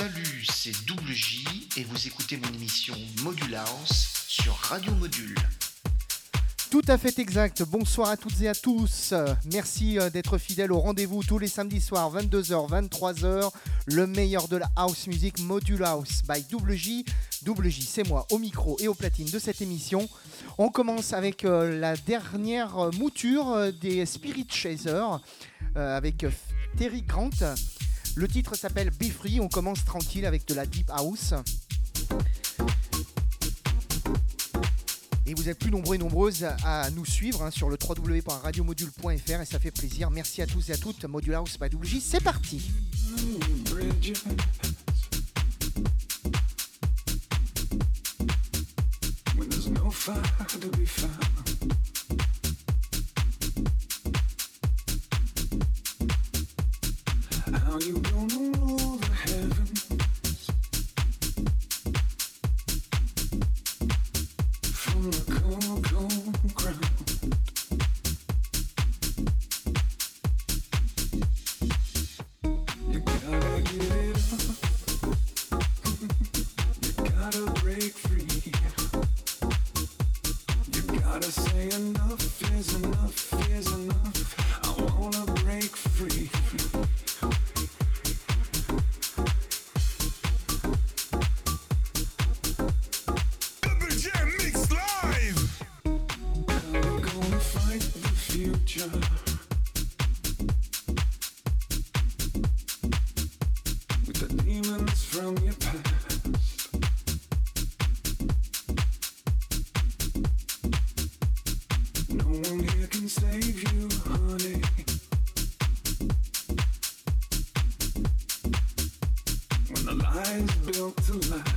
Salut, c'est Double J et vous écoutez mon émission Module House sur Radio Module. Tout à fait exact. Bonsoir à toutes et à tous. Merci euh, d'être fidèles au rendez-vous tous les samedis soirs, 22h, 23h. Le meilleur de la house music, Module House by Double J. Double J, c'est moi au micro et aux platines de cette émission. On commence avec euh, la dernière euh, mouture des Spirit Chasers avec Terry Grant. Le titre s'appelle Be Free, on commence tranquille avec de la Deep House. Et vous êtes plus nombreux et nombreuses à nous suivre hein, sur le www.radiomodule.fr et ça fait plaisir. Merci à tous et à toutes. Module House by WJ, c'est parti. to.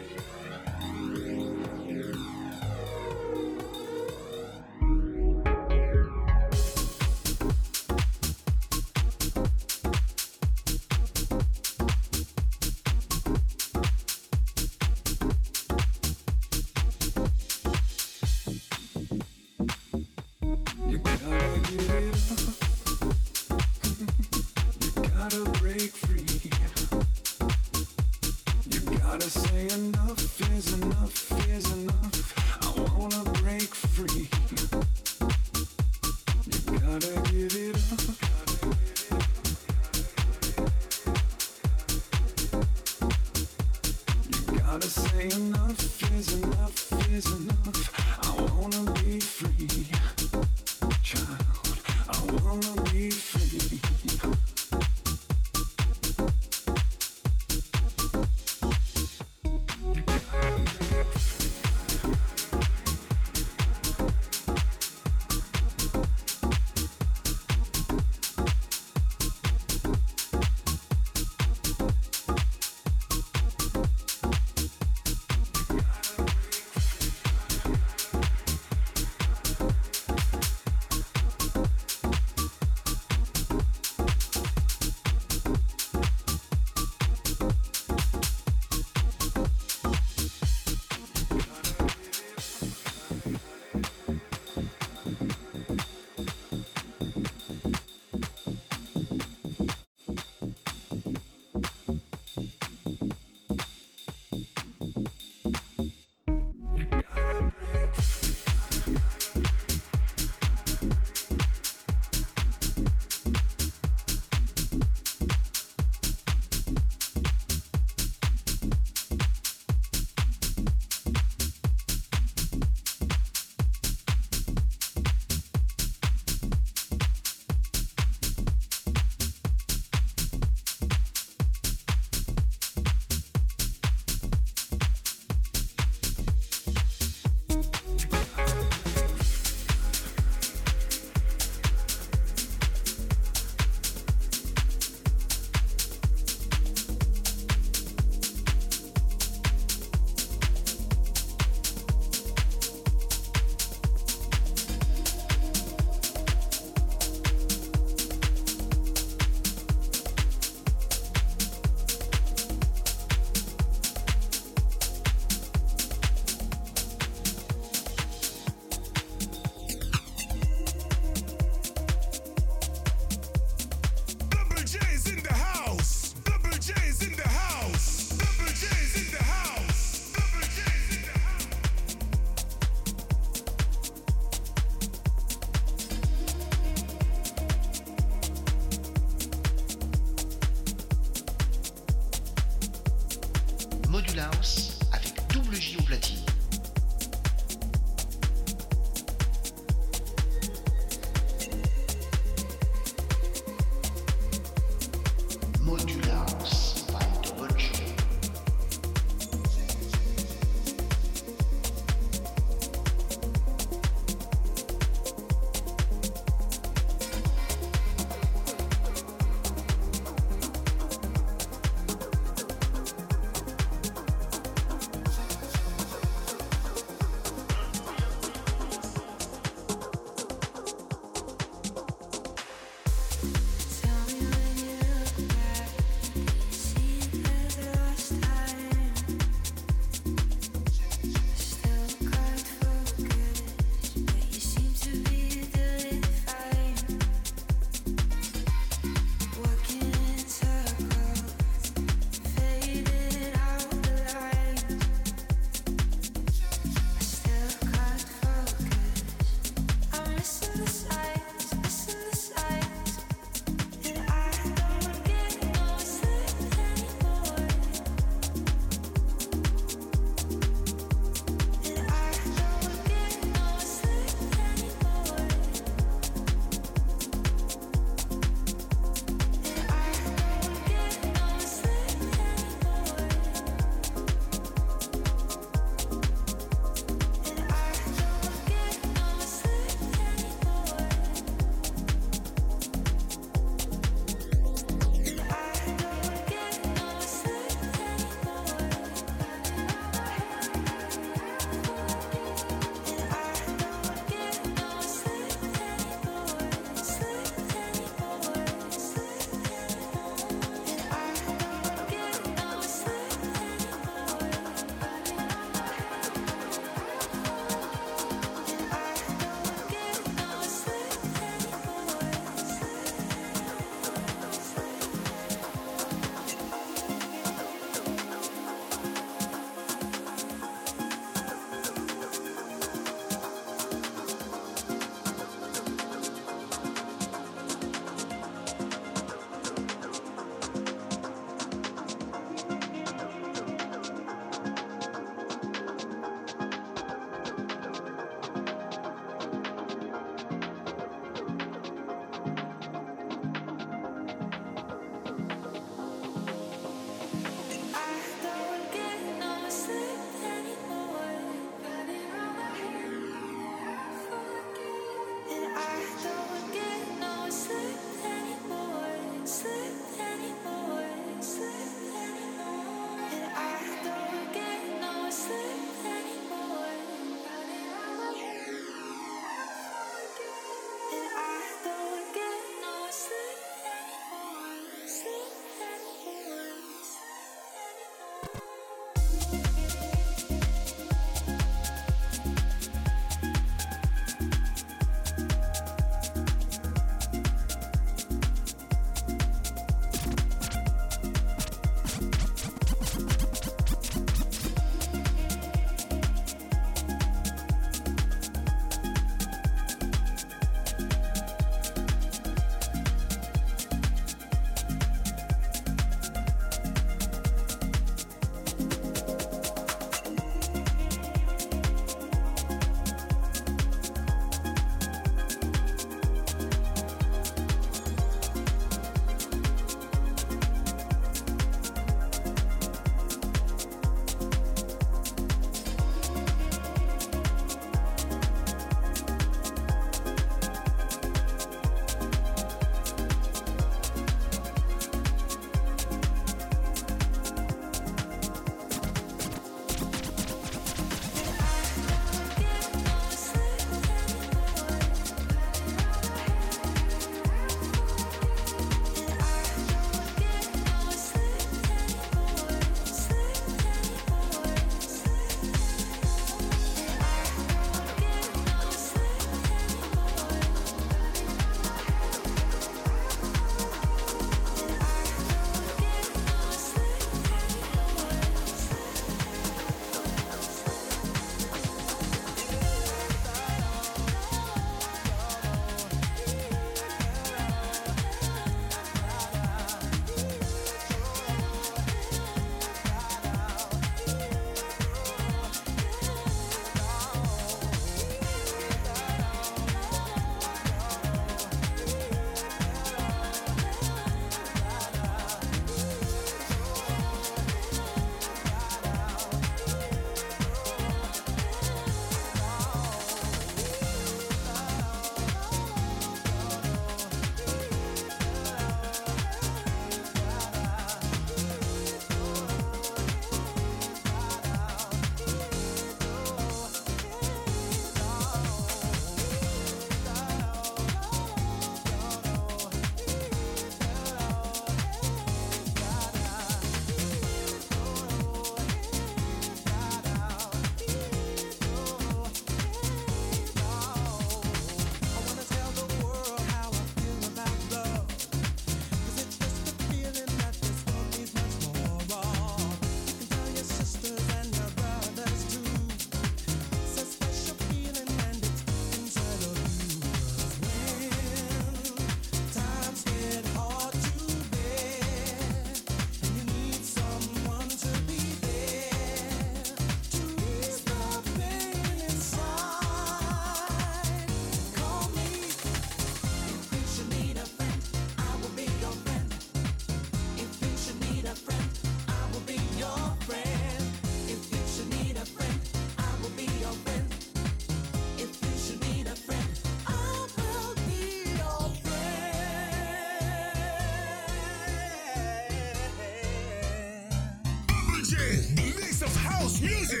music.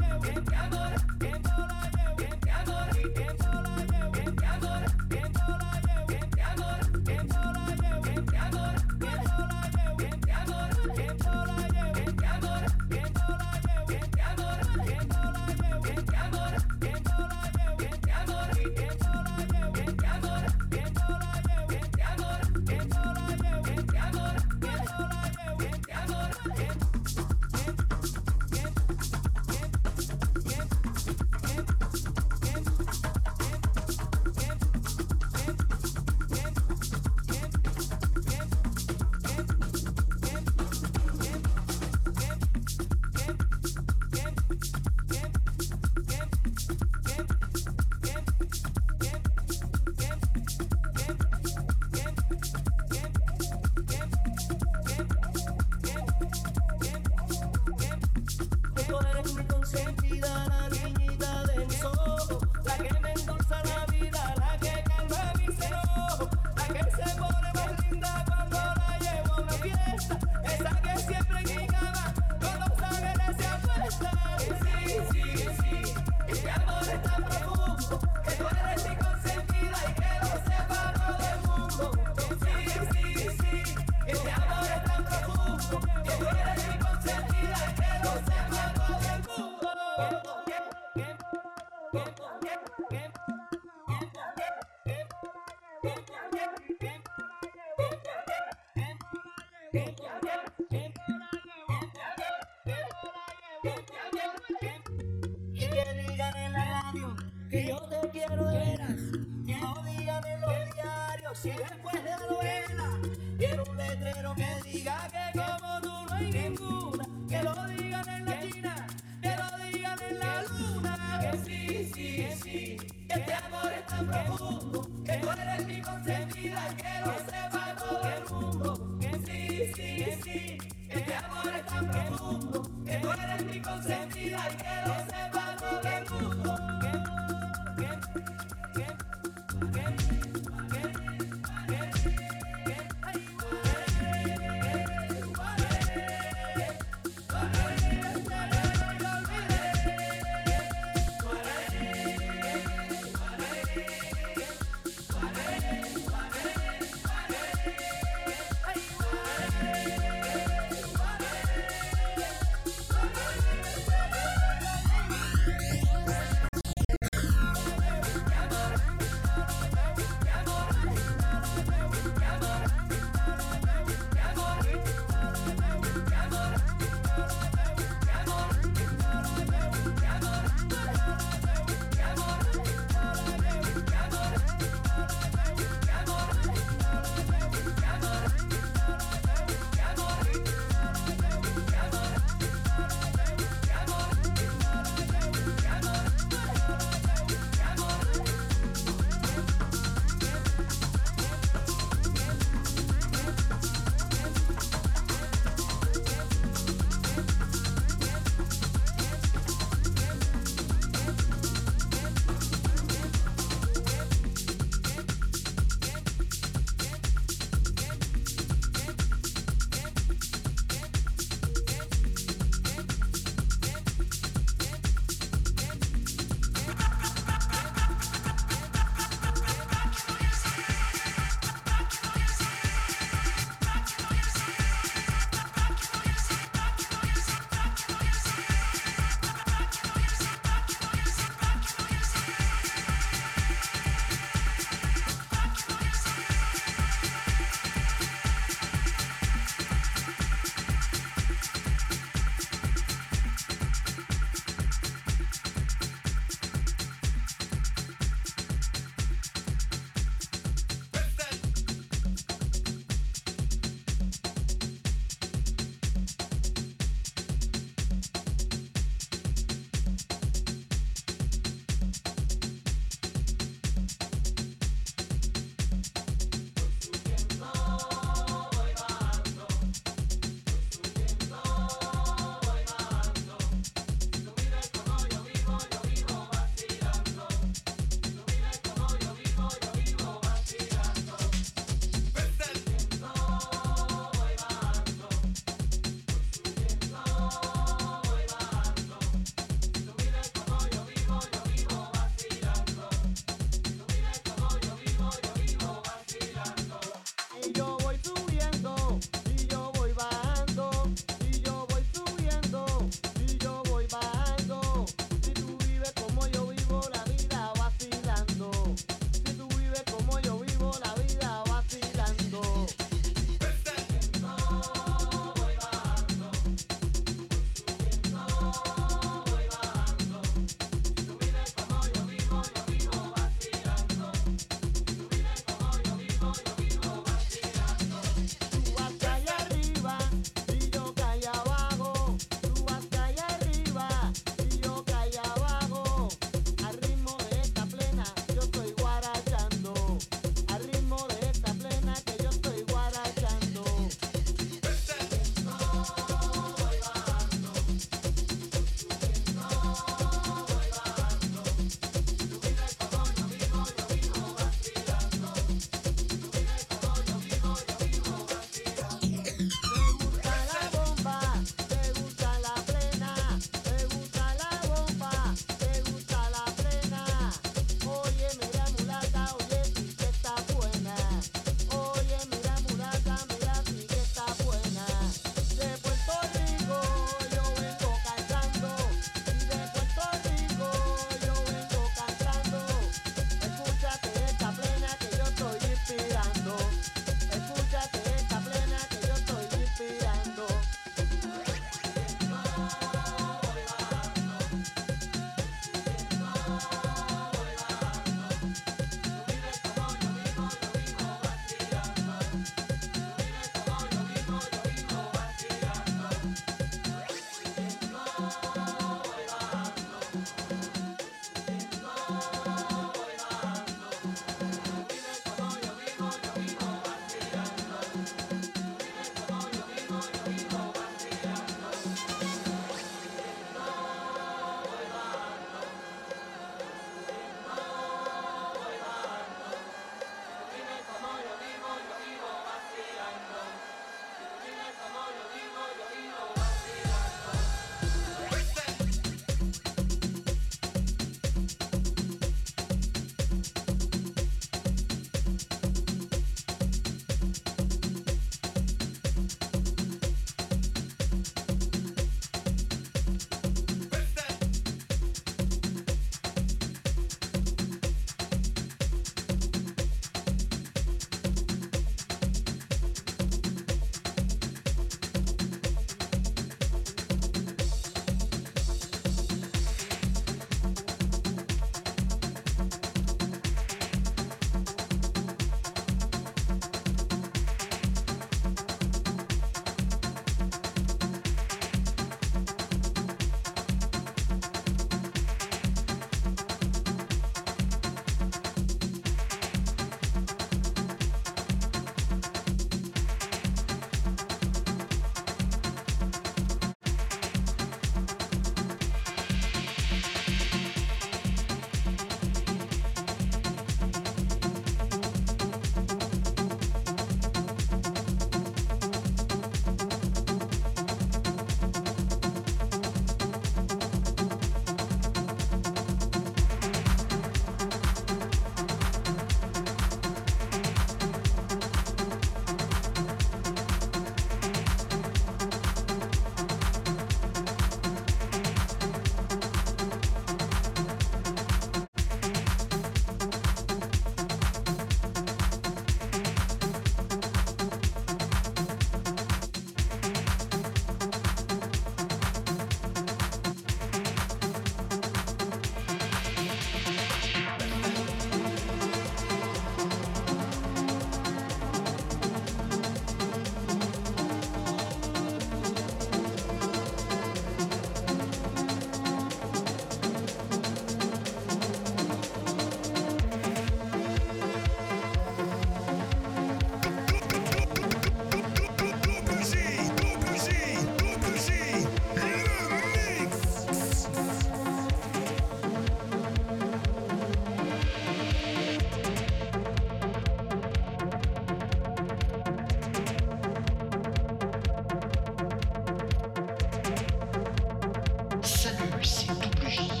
mercy, please.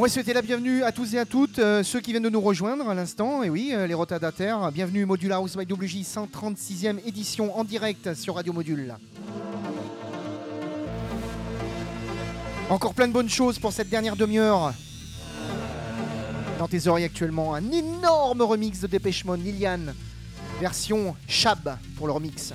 On va souhaiter la bienvenue à tous et à toutes, euh, ceux qui viennent de nous rejoindre à l'instant. Et oui, euh, les retardataires, bienvenue Module House by WJ 136e édition en direct sur Radio Module. Encore plein de bonnes choses pour cette dernière demi-heure. Dans tes oreilles actuellement, un énorme remix de Dépêche Mode Liliane, version Chab pour le remix.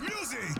Music.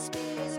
speed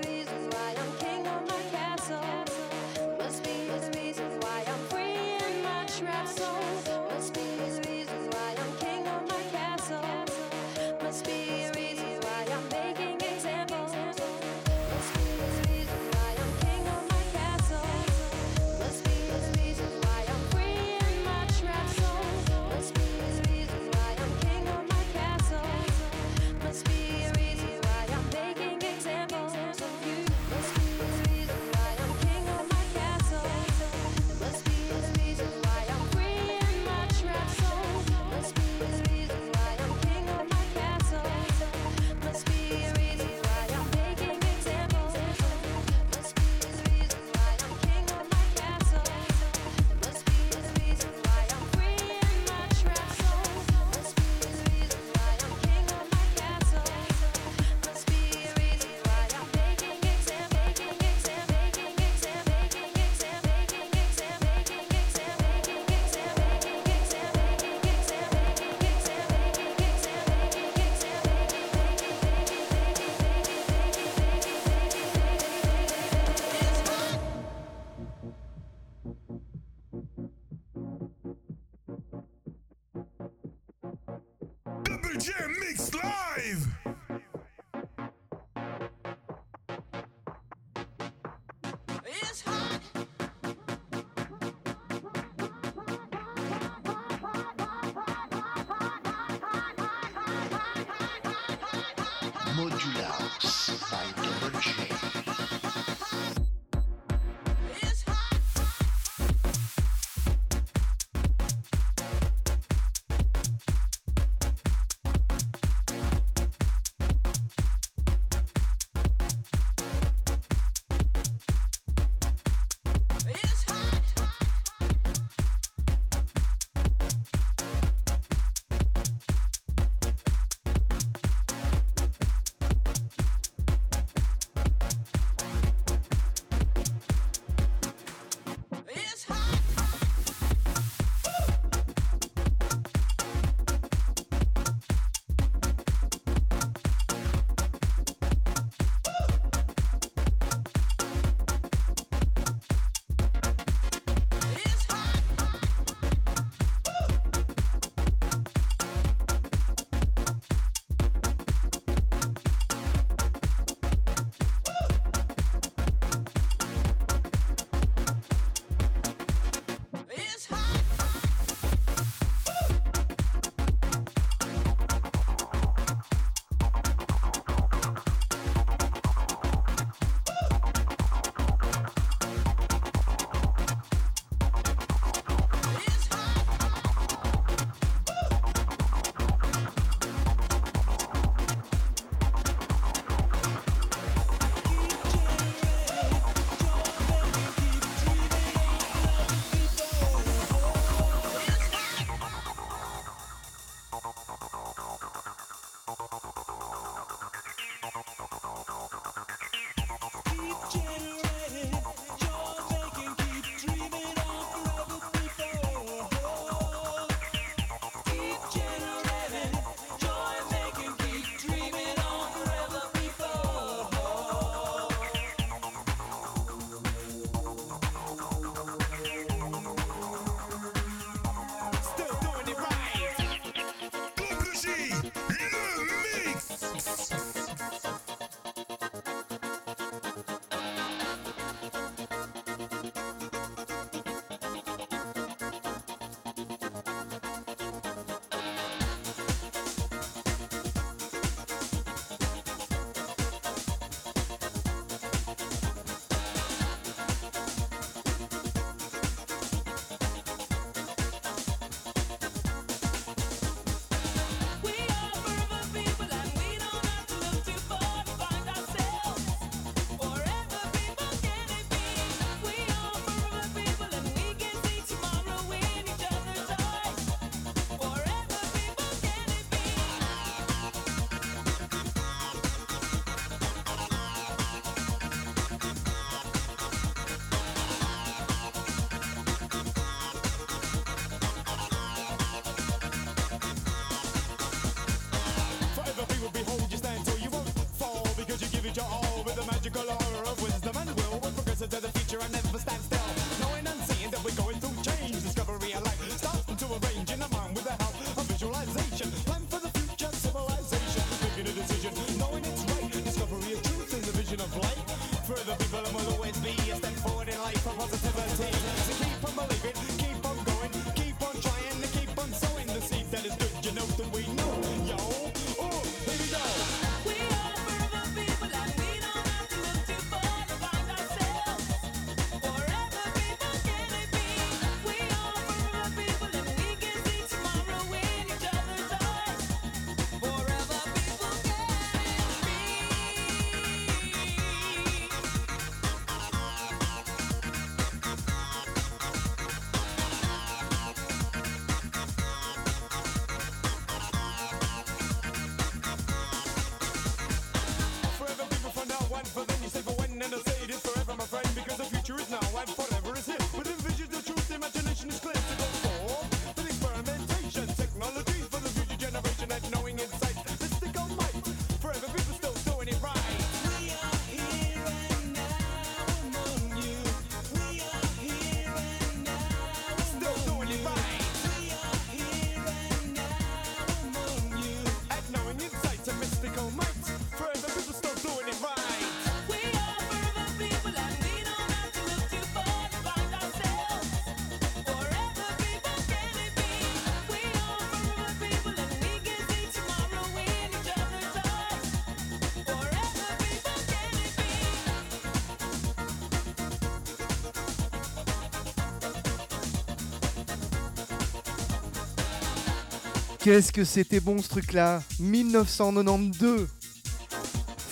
Qu'est-ce que c'était bon ce truc-là? 1992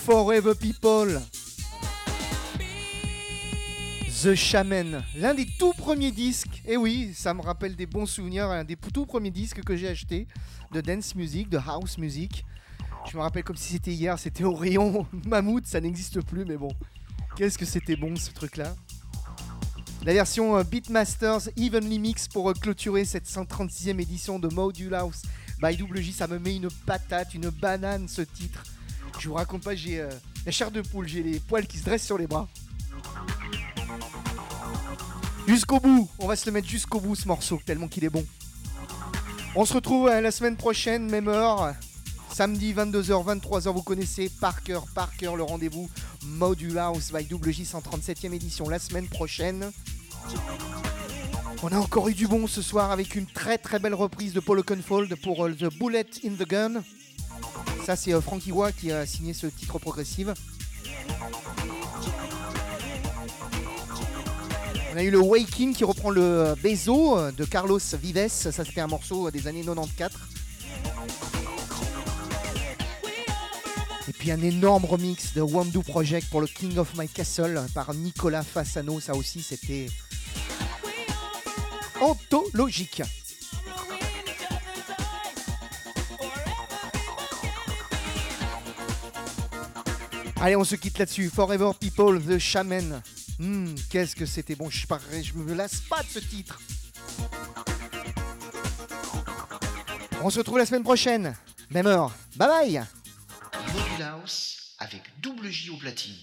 Forever People. The Shaman, l'un des tout premiers disques, et oui, ça me rappelle des bons souvenirs, un des tout premiers disques que j'ai acheté de dance music, de house music. Je me rappelle comme si c'était hier, c'était au rayon Mammouth, ça n'existe plus, mais bon, qu'est-ce que c'était bon ce truc-là? La version euh, Beatmasters Evenly Mix pour euh, clôturer cette 136e édition de Module House by WJ, ça me met une patate, une banane ce titre. Je vous raconte pas, j'ai euh, la chair de poule, j'ai les poils qui se dressent sur les bras. Jusqu'au bout, on va se le mettre jusqu'au bout ce morceau, tellement qu'il est bon. On se retrouve euh, la semaine prochaine, même heure. Samedi 22h, 23h, vous connaissez par cœur, par cœur le rendez-vous Module House by WJ 137e édition la semaine prochaine. On a encore eu du bon ce soir avec une très très belle reprise de Paul Oakenfold pour euh, The Bullet in the Gun. Ça c'est euh, Frankie Wa qui a signé ce titre progressive. On a eu le Waking qui reprend le euh, Bezo de Carlos Vives. Ça c'était un morceau des années 94. Et puis un énorme remix de Wandu Project pour le King of My Castle par Nicolas Fassano. Ça aussi c'était anthologique. Allez, on se quitte là-dessus. Forever People, The Shaman. Hmm, qu'est-ce que c'était bon. Je, me lasse pas de ce titre. On se retrouve la semaine prochaine. Même heure. Bye bye. House avec double platine.